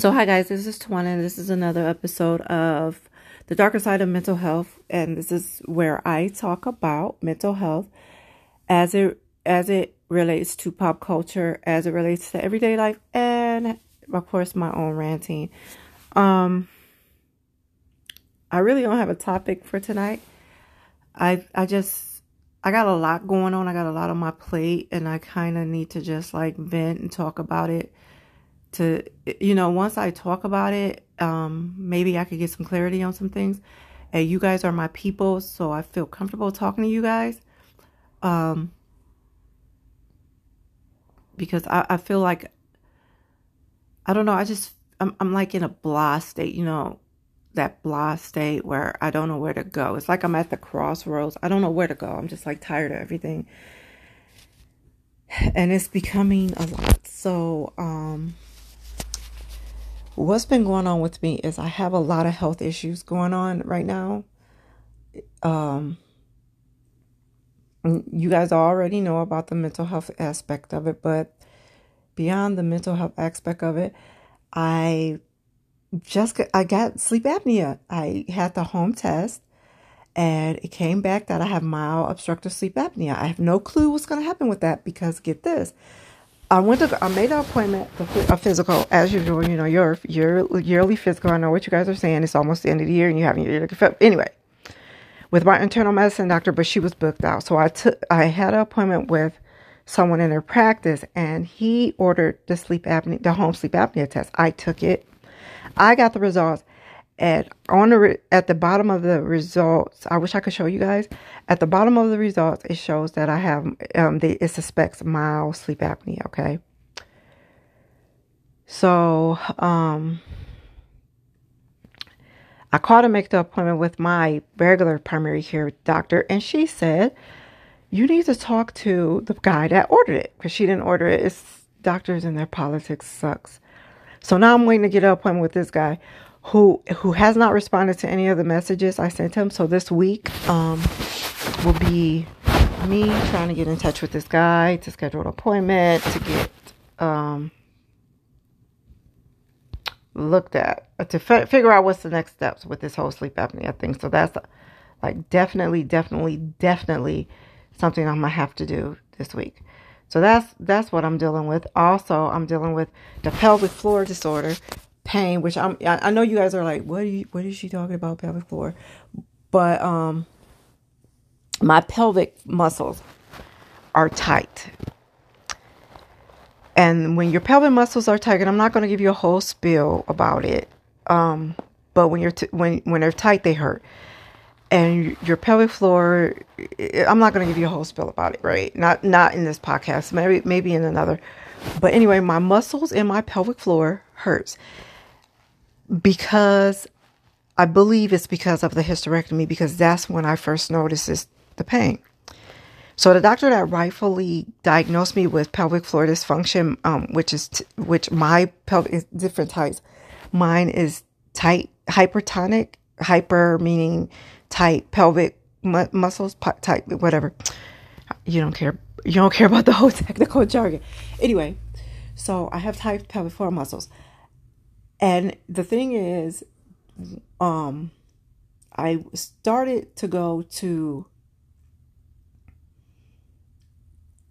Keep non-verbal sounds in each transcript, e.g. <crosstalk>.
So, hi guys, this is Tawana. This is another episode of The Darker Side of Mental Health, and this is where I talk about mental health as it as it relates to pop culture, as it relates to everyday life, and of course my own ranting. Um, I really don't have a topic for tonight. I I just I got a lot going on. I got a lot on my plate, and I kind of need to just like vent and talk about it to you know once i talk about it um maybe i could get some clarity on some things. And you guys are my people so i feel comfortable talking to you guys. Um because i, I feel like i don't know i just I'm, I'm like in a blah state you know that blah state where i don't know where to go. It's like i'm at the crossroads. I don't know where to go. I'm just like tired of everything. And it's becoming a lot. So um what's been going on with me is I have a lot of health issues going on right now. Um, you guys already know about the mental health aspect of it, but beyond the mental health aspect of it, I just I got sleep apnea. I had the home test and it came back that I have mild obstructive sleep apnea. I have no clue what's going to happen with that because get this. I went to I made an appointment a physical as usual. You know your your yearly physical. I know what you guys are saying. It's almost the end of the year, and you haven't your anyway. With my internal medicine doctor, but she was booked out, so I took I had an appointment with someone in her practice, and he ordered the sleep apnea, the home sleep apnea test. I took it. I got the results. At on the at the bottom of the results, I wish I could show you guys. At the bottom of the results, it shows that I have um, the, it suspects mild sleep apnea. Okay, so um, I called to make the appointment with my regular primary care doctor, and she said you need to talk to the guy that ordered it because she didn't order it. It's doctors and their politics sucks. So now I'm waiting to get an appointment with this guy who who has not responded to any of the messages I sent him. So this week um, will be me trying to get in touch with this guy to schedule an appointment to get um, looked at to f- figure out what's the next steps with this whole sleep apnea thing. So that's like definitely, definitely, definitely something I'm gonna have to do this week. So that's that's what I'm dealing with. Also, I'm dealing with the pelvic floor disorder pain, which I'm I know you guys are like, what are you what is she talking about pelvic floor? But um my pelvic muscles are tight. And when your pelvic muscles are tight, and I'm not going to give you a whole spiel about it, um, but when you're t- when when they're tight, they hurt. And your pelvic floor, I'm not going to give you a whole spiel about it, right? Not not in this podcast, maybe maybe in another. But anyway, my muscles in my pelvic floor hurts because I believe it's because of the hysterectomy, because that's when I first noticed the pain. So the doctor that rightfully diagnosed me with pelvic floor dysfunction, um, which is t- which my pelvic is different types. Mine is tight, hypertonic, hyper meaning tight pelvic mu- muscles, tight, whatever. You don't care. You don't care about the whole <laughs> technical jargon. Anyway, so I have tight pelvic floor muscles. And the thing is, um, I started to go to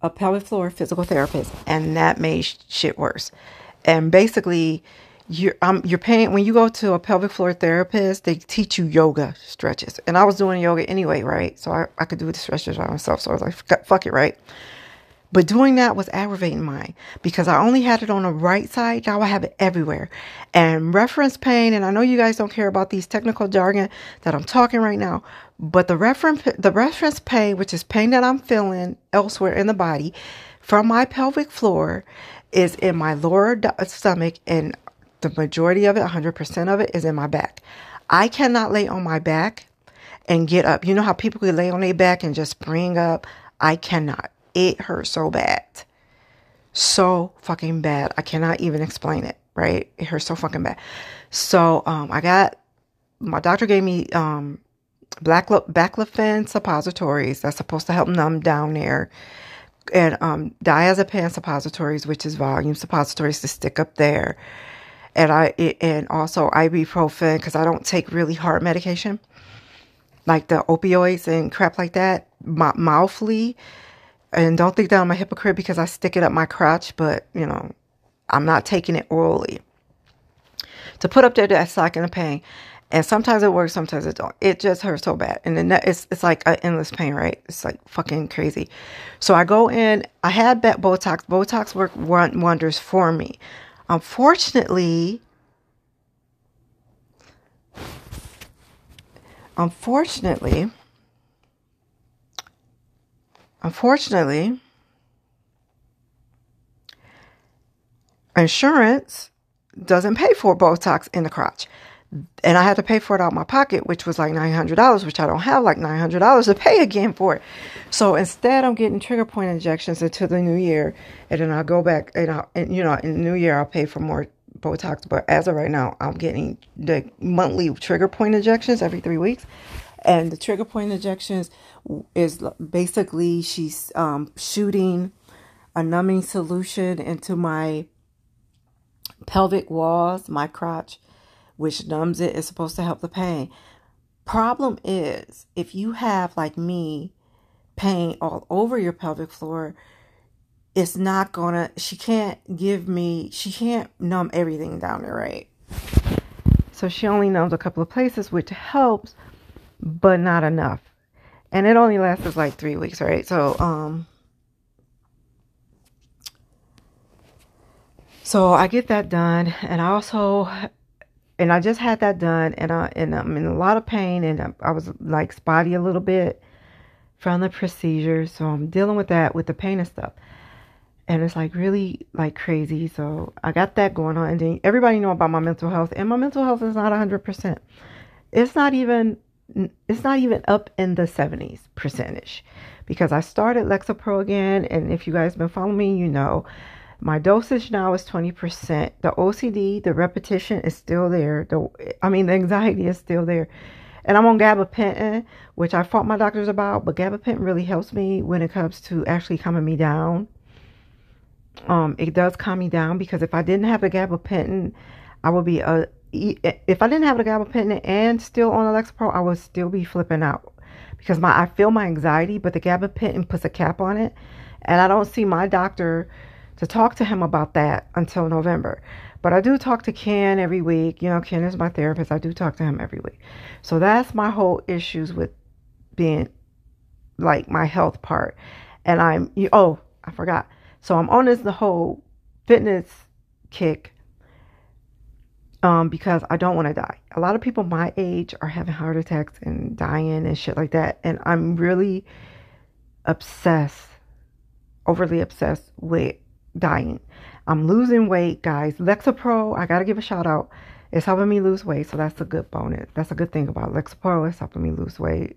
a pelvic floor physical therapist, and that made shit worse. And basically, you're um you're paying when you go to a pelvic floor therapist, they teach you yoga stretches. And I was doing yoga anyway, right? So I, I could do the stretches by myself. So I was like, fuck it, right? But doing that was aggravating mine because I only had it on the right side. Now I have it everywhere. And reference pain, and I know you guys don't care about these technical jargon that I'm talking right now, but the reference the reference pain, which is pain that I'm feeling elsewhere in the body from my pelvic floor, is in my lower uh, stomach, and the majority of it, 100% of it, is in my back. I cannot lay on my back and get up. You know how people can lay on their back and just spring up? I cannot. It hurt so bad. So fucking bad. I cannot even explain it, right? It hurt so fucking bad. So um, I got, my doctor gave me um, black baclofen suppositories that's supposed to help numb down there. And um, diazepam suppositories, which is Valium suppositories to stick up there. and I and also ibuprofen because I don't take really hard medication like the opioids and crap like that. My and don't think that I'm a hypocrite because I stick it up my crotch, but you know, I'm not taking it orally to put up there that slack in the pain. And sometimes it works, sometimes it don't. It just hurts so bad, and then it's it's like an endless pain, right? It's like fucking crazy. So I go in. I had bet Botox. Botox work wonders for me. Unfortunately, unfortunately, unfortunately, insurance doesn't pay for Botox in the crotch. And I had to pay for it out of my pocket, which was like $900, which I don't have like $900 to pay again for it. So instead, I'm getting trigger point injections until the new year. And then I'll go back and, I'll, and you know, in the new year, I'll pay for more Botox. But as of right now, I'm getting the monthly trigger point injections every three weeks. And the trigger point injections is basically she's um, shooting a numbing solution into my pelvic walls, my crotch, which numbs it. it, is supposed to help the pain. Problem is, if you have, like me, pain all over your pelvic floor, it's not gonna, she can't give me, she can't numb everything down there, right? So she only numbs a couple of places, which helps, but not enough. And it only lasts like three weeks, right? So, um, So I get that done, and I also, and I just had that done, and I and I'm in a lot of pain, and I was like spotty a little bit from the procedure, so I'm dealing with that with the pain and stuff, and it's like really like crazy. So I got that going on, and then everybody know about my mental health, and my mental health is not hundred percent. It's not even it's not even up in the 70s percentage because I started Lexapro again, and if you guys have been following me, you know my dosage now is 20%. The OCD, the repetition is still there. The, I mean, the anxiety is still there. And I'm on gabapentin, which I fought my doctors about, but gabapentin really helps me when it comes to actually calming me down. Um, it does calm me down because if I didn't have the gabapentin, I would be a if I didn't have the gabapentin and still on Lexapro, I would still be flipping out because my I feel my anxiety, but the gabapentin puts a cap on it, and I don't see my doctor to talk to him about that until November. But I do talk to Ken every week. You know, Ken is my therapist. I do talk to him every week. So that's my whole issues with being like my health part. And I'm, oh, I forgot. So I'm on this the whole fitness kick um, because I don't want to die. A lot of people my age are having heart attacks and dying and shit like that. And I'm really obsessed, overly obsessed with dying. I'm losing weight, guys. Lexapro, I gotta give a shout out. It's helping me lose weight, so that's a good bonus. That's a good thing about Lexapro. It's helping me lose weight.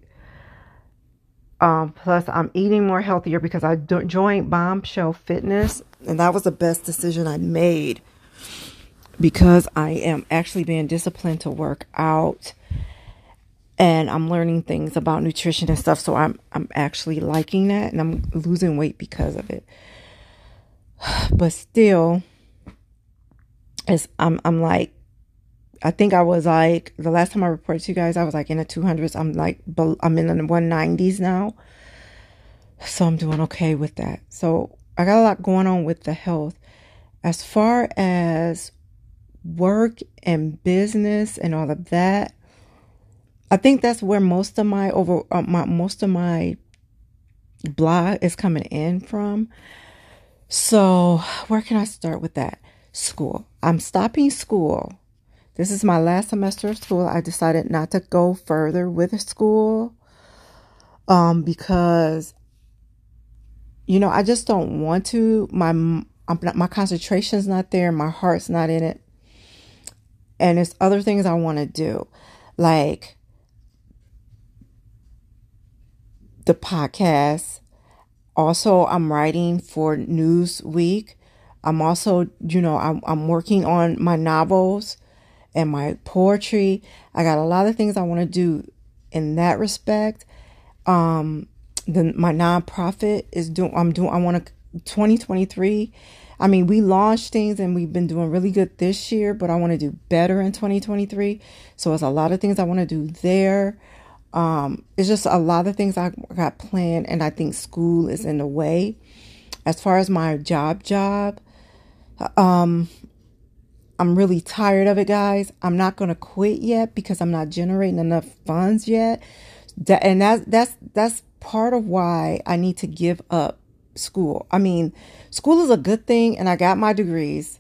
Um, plus, I'm eating more healthier because I joined Bombshell Fitness, and that was the best decision I made because I am actually being disciplined to work out and I'm learning things about nutrition and stuff. So I'm I'm actually liking that, and I'm losing weight because of it. <sighs> But still it's I'm I'm like I think I was like the last time I reported to you guys I was like in the 200s I'm like I'm in the 190s now. So I'm doing okay with that. So I got a lot going on with the health. As far as work and business and all of that I think that's where most of my over uh, my most of my blog is coming in from so, where can I start with that? School. I'm stopping school. This is my last semester of school. I decided not to go further with school um, because, you know, I just don't want to. My I'm not, my concentration's not there. My heart's not in it. And there's other things I want to do, like the podcast. Also i'm writing for Newsbreak. I'm also you know i'm, I'm working on my novels and my poetry. I got a lot of things i want to do in that respect. Um the my nonprofit is doing i'm doing i want to 2023 I mean, we launched things and we've been doing really good this year, but I want to do better in 2023. So it's a lot of things I want to do there. Um, it's just a lot of things I got planned, and I think school is in the way. As far as my job, job, um, I'm really tired of it, guys. I'm not gonna quit yet because I'm not generating enough funds yet. And that's that's that's part of why I need to give up school. I mean, school is a good thing, and I got my degrees,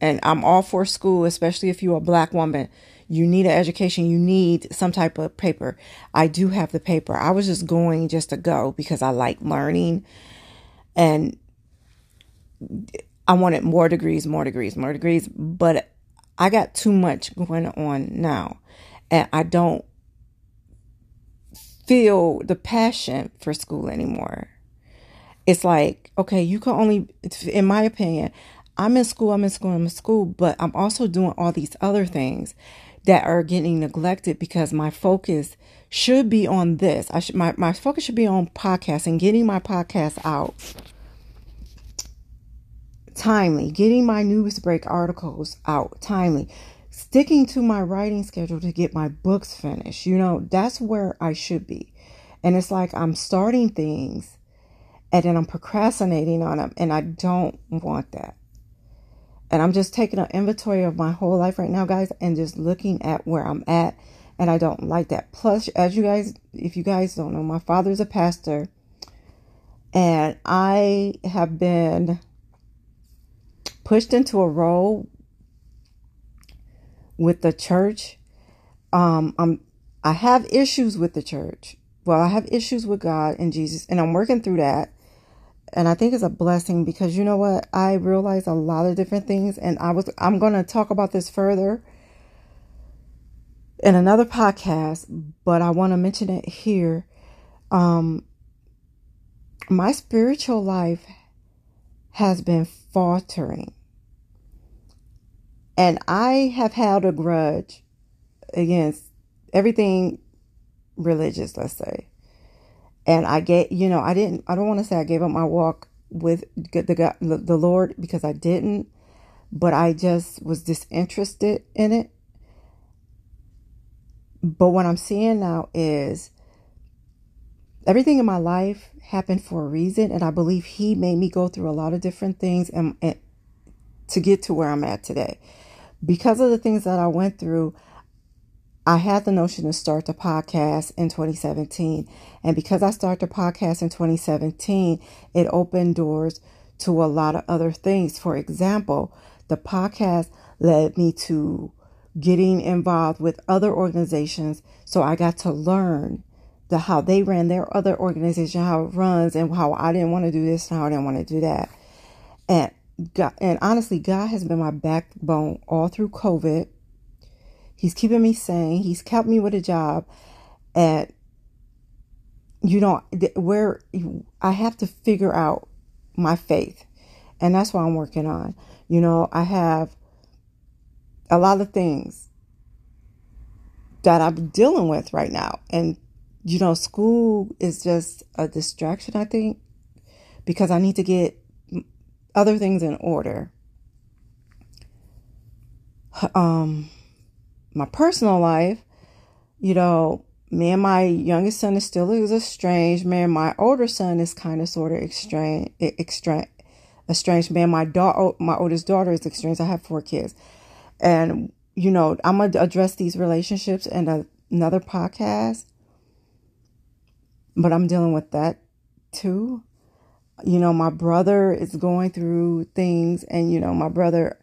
and I'm all for school, especially if you're a black woman. You need an education, you need some type of paper. I do have the paper. I was just going just to go because I like learning, and I wanted more degrees, more degrees, more degrees, but I got too much going on now, and I don't feel the passion for school anymore. It's like, okay, you can only, in my opinion, I'm in school, I'm in school, I'm in school, but I'm also doing all these other things that are getting neglected because my focus should be on this. I should my, my focus should be on podcasting, getting my podcast out timely, getting my news break articles out timely, sticking to my writing schedule to get my books finished. You know, that's where I should be. And it's like I'm starting things and then I'm procrastinating on them, and I don't want that. And I'm just taking an inventory of my whole life right now, guys, and just looking at where I'm at. And I don't like that. Plus, as you guys, if you guys don't know, my father's a pastor, and I have been pushed into a role with the church. Um, I'm I have issues with the church. Well, I have issues with God and Jesus, and I'm working through that. And I think it's a blessing because you know what? I realized a lot of different things, and I was I'm going to talk about this further in another podcast, but I want to mention it here. Um, my spiritual life has been faltering. And I have held a grudge against everything religious, let's say. And I get, you know, I didn't, I don't want to say I gave up my walk with the the Lord because I didn't, but I just was disinterested in it. But what I'm seeing now is everything in my life happened for a reason, and I believe He made me go through a lot of different things and, and to get to where I'm at today because of the things that I went through, I had the notion to start the podcast in 2017. And because I started the podcast in 2017, it opened doors to a lot of other things. For example, the podcast led me to getting involved with other organizations. So I got to learn the how they ran their other organization, how it runs, and how I didn't want to do this and how I didn't want to do that. And God, and honestly, God has been my backbone all through COVID. He's keeping me sane. He's kept me with a job. And, you know, where I have to figure out my faith. And that's what I'm working on. You know, I have a lot of things that I'm dealing with right now. And, you know, school is just a distraction, I think, because I need to get other things in order. Um, my personal life, you know, me and my youngest son is still is estranged. Me and my older son is kind of sort of estranged, estranged, estranged. Me and my daughter, my oldest daughter is estranged. I have four kids, and you know, I'm gonna address these relationships in a, another podcast. But I'm dealing with that too you know, my brother is going through things, and you know, my brother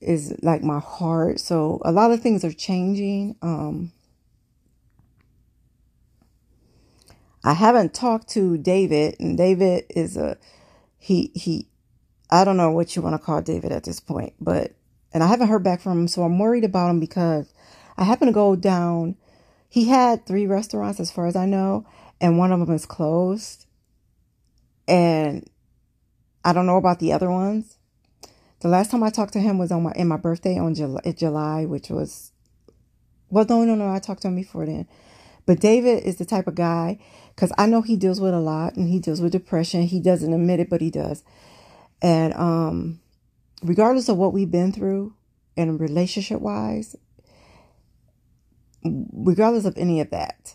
is like my heart. So a lot of things are changing. Um, I haven't talked to David, and David is a he he. I don't know what you want to call David at this point, but and I haven't heard back from him, so I'm worried about him because I happen to go down. He had three restaurants, as far as I know, and one of them is closed. And I don't know about the other ones. The last time I talked to him was on my in my birthday on July, July, which was well, no, no, no. I talked to him before then. But David is the type of guy because I know he deals with a lot and he deals with depression. He doesn't admit it, but he does. And um, regardless of what we've been through and relationship wise, regardless of any of that,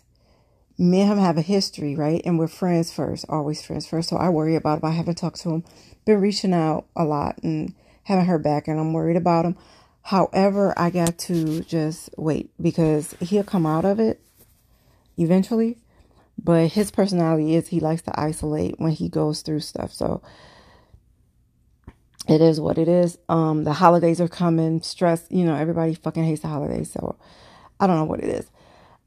me and him have a history, right? And we're friends first, always friends first. So I worry about him. I haven't talked to him, been reaching out a lot and haven't heard back, and I'm worried about him. However, I got to just wait because he'll come out of it eventually. But his personality is he likes to isolate when he goes through stuff. So it is what it is. Um, the holidays are coming, stress, you know, everybody fucking hates the holidays. So I don't know what it is.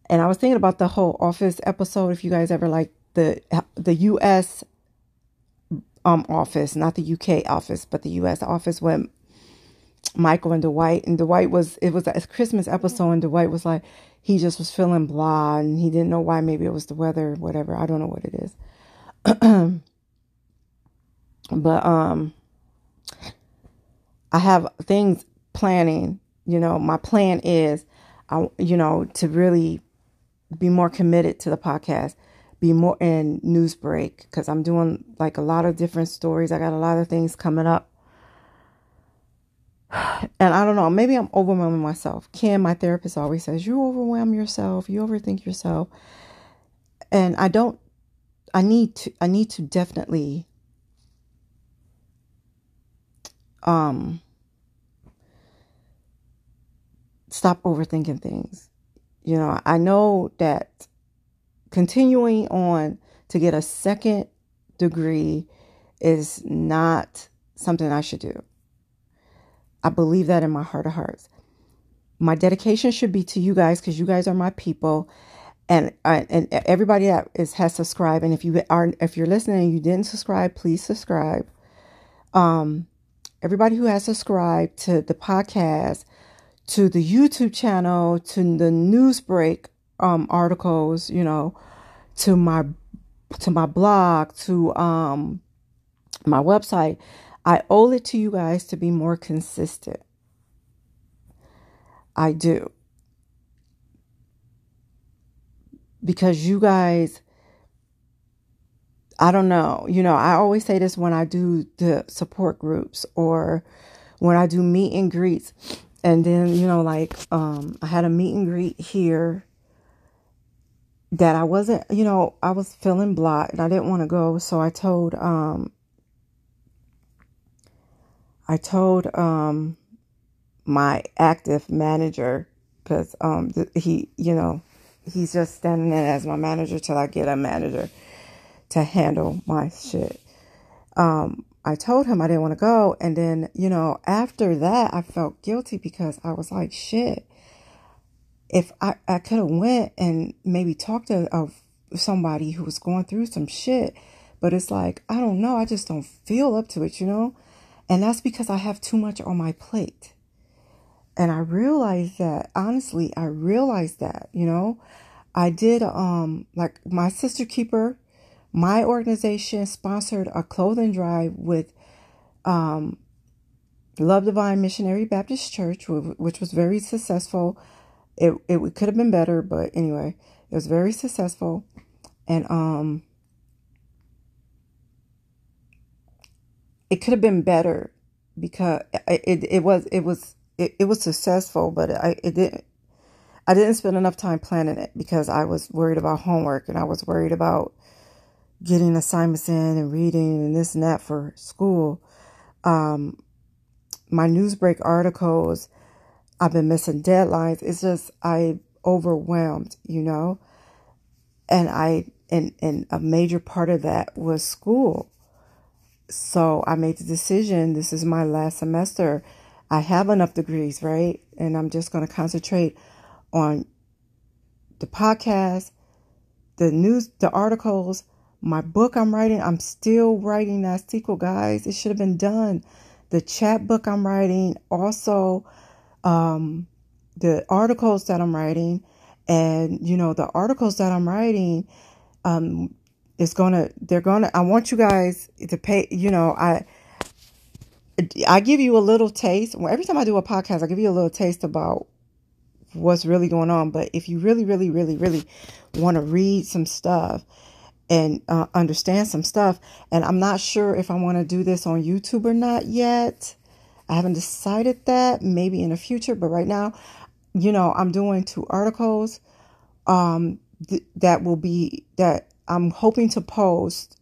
And I was thinking about the whole office episode. If you guys ever like the the US um office, not the UK office, but the US office when Michael and Dwight and Dwight was it was a Christmas episode and Dwight was like he just was feeling blah and he didn't know why maybe it was the weather whatever I don't know what it is. <clears throat> But um I have things planning you know my plan is I you know to really be more committed to the podcast, be more in news break because I'm doing like a lot of different stories. I got a lot of things coming up. <sighs> And I don't know, maybe I'm overwhelming myself. Kim, my therapist, always says, You overwhelm yourself, you overthink yourself. And I don't I need to I need to definitely um stop overthinking things. You know, I know that continuing on to get a second degree is not something I should do. I believe that in my heart of hearts. My dedication should be to you guys because you guys are my people, and and everybody that is has subscribed. And if you are if you're listening and you didn't subscribe, please subscribe. Um, everybody who has subscribed to the podcast to the YouTube channel, to the Newsbreak um, articles, you know, to my to my blog, to um, my website. I owe it to you guys to be more consistent. I do. Because you guys, I don't know, you know, I always say this when I do the support groups or when I do meet and greets and then you know like um i had a meet and greet here that i wasn't you know i was feeling blocked and i didn't want to go so i told um i told um my active manager because um he you know he's just standing in as my manager till i get a manager to handle my shit um I told him I didn't want to go. And then, you know, after that, I felt guilty because I was like, shit, if I, I could have went and maybe talked to somebody who was going through some shit, but it's like, I don't know. I just don't feel up to it, you know? And that's because I have too much on my plate. And I realized that, honestly, I realized that, you know, I did, um, like my sister keeper, my organization sponsored a clothing drive with um, Love Divine Missionary Baptist Church, which was very successful. It it could have been better, but anyway, it was very successful, and um, it could have been better because it it, was it was it, it was successful, but I it didn't. I didn't spend enough time planning it because I was worried about homework and I was worried about getting assignments in and reading and this and that for school. Um, my newsbreak articles, I've been missing deadlines. It's just I overwhelmed, you know, and I and and a major part of that was school. So I made the decision. This is my last semester. I have enough degrees, right? And I'm just going to concentrate on the podcast, the news, the articles, my book I'm writing, I'm still writing that sequel, guys. It should have been done. The chat book I'm writing, also um, the articles that I'm writing, and you know the articles that I'm writing, um, is gonna they're gonna. I want you guys to pay. You know, I I give you a little taste. Every time I do a podcast, I give you a little taste about what's really going on. But if you really, really, really, really want to read some stuff and uh, understand some stuff. And I'm not sure if I want to do this on YouTube or not yet. I haven't decided that. Maybe in the future, but right now, you know, I'm doing two articles um, th- that will be that I'm hoping to post.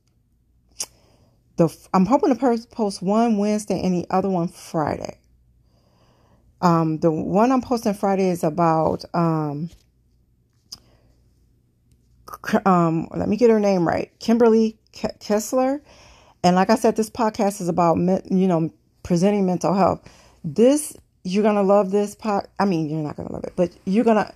The I'm hoping to post one Wednesday and the other one Friday. Um, the one I'm posting Friday is about um, um, let me get her name right, Kimberly Kessler. And like I said, this podcast is about you know presenting mental health. This you're gonna love this pod. I mean, you're not gonna love it, but you're gonna.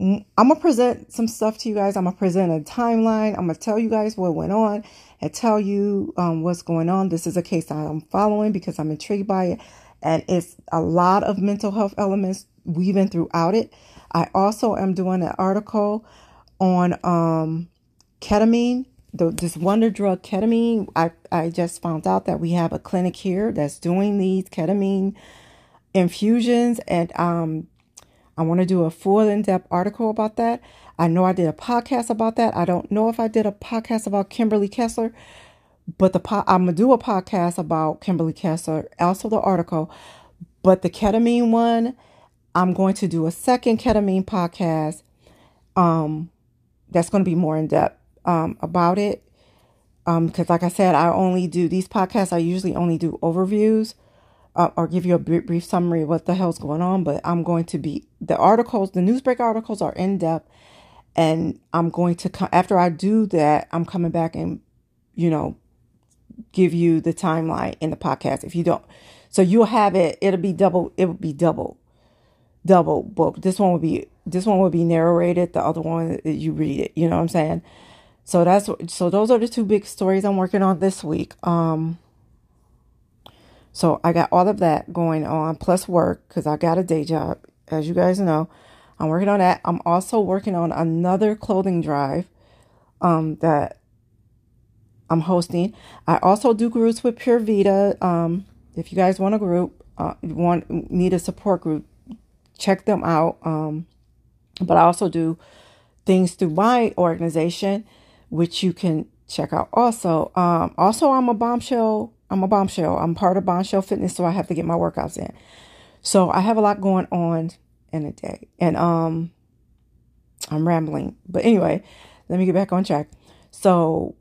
I'm gonna present some stuff to you guys. I'm gonna present a timeline. I'm gonna tell you guys what went on and tell you um, what's going on. This is a case I'm following because I'm intrigued by it, and it's a lot of mental health elements weaving throughout it. I also am doing an article on um, ketamine, the, this wonder drug ketamine. I, I just found out that we have a clinic here that's doing these ketamine infusions, and um, I want to do a full in depth article about that. I know I did a podcast about that. I don't know if I did a podcast about Kimberly Kessler, but the po- I'm gonna do a podcast about Kimberly Kessler, also the article. But the ketamine one, I'm going to do a second ketamine podcast. Um, that's going to be more in depth um, about it. Because, um, like I said, I only do these podcasts, I usually only do overviews uh, or give you a brief, brief summary of what the hell's going on. But I'm going to be, the articles, the newsbreak articles are in depth. And I'm going to, come, after I do that, I'm coming back and, you know, give you the timeline in the podcast. If you don't, so you'll have it, it'll be double, it will be double, double book. This one will be this one would be narrated the other one you read it you know what i'm saying so that's so those are the two big stories i'm working on this week. Um so i got all of that going on plus work because i got a day job as you guys know. I'm working on that. I'm also working on another clothing drive um that i'm hosting. I also do groups with pure vita um if you guys want a group uh, want need a support group check them out um but I also do things through my organization, which you can check out also. Um, also, I'm a bombshell. I'm a bombshell. I'm part of Bombshell Fitness, so I have to get my workouts in. So I have a lot going on in a day, and um, I'm rambling. But anyway, let me get back on track. So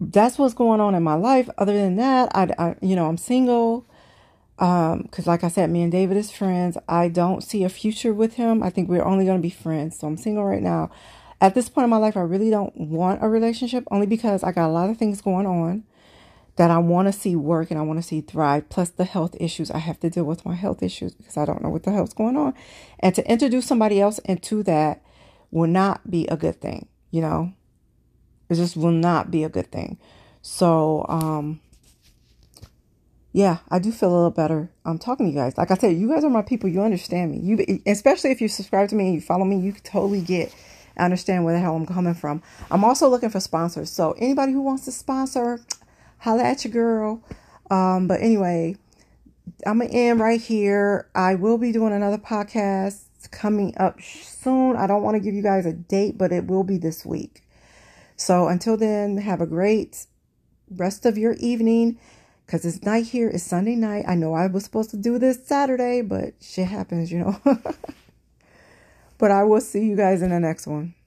that's what's going on in my life. Other than that, I, I you know, I'm single. Um, because like I said, me and David is friends. I don't see a future with him. I think we're only going to be friends. So I'm single right now. At this point in my life, I really don't want a relationship only because I got a lot of things going on that I want to see work and I want to see thrive, plus the health issues. I have to deal with my health issues because I don't know what the hell's going on. And to introduce somebody else into that will not be a good thing, you know? It just will not be a good thing. So, um, yeah, I do feel a little better. I'm talking to you guys. Like I said, you guys are my people. You understand me. You, especially if you subscribe to me and you follow me, you totally get, understand where the hell I'm coming from. I'm also looking for sponsors. So anybody who wants to sponsor, holla at your girl. Um, but anyway, I'm gonna end right here. I will be doing another podcast coming up soon. I don't want to give you guys a date, but it will be this week. So until then, have a great rest of your evening because it's night here. It's Sunday night. I know I was supposed to do this Saturday, but shit happens, you know. <laughs> but I will see you guys in the next one.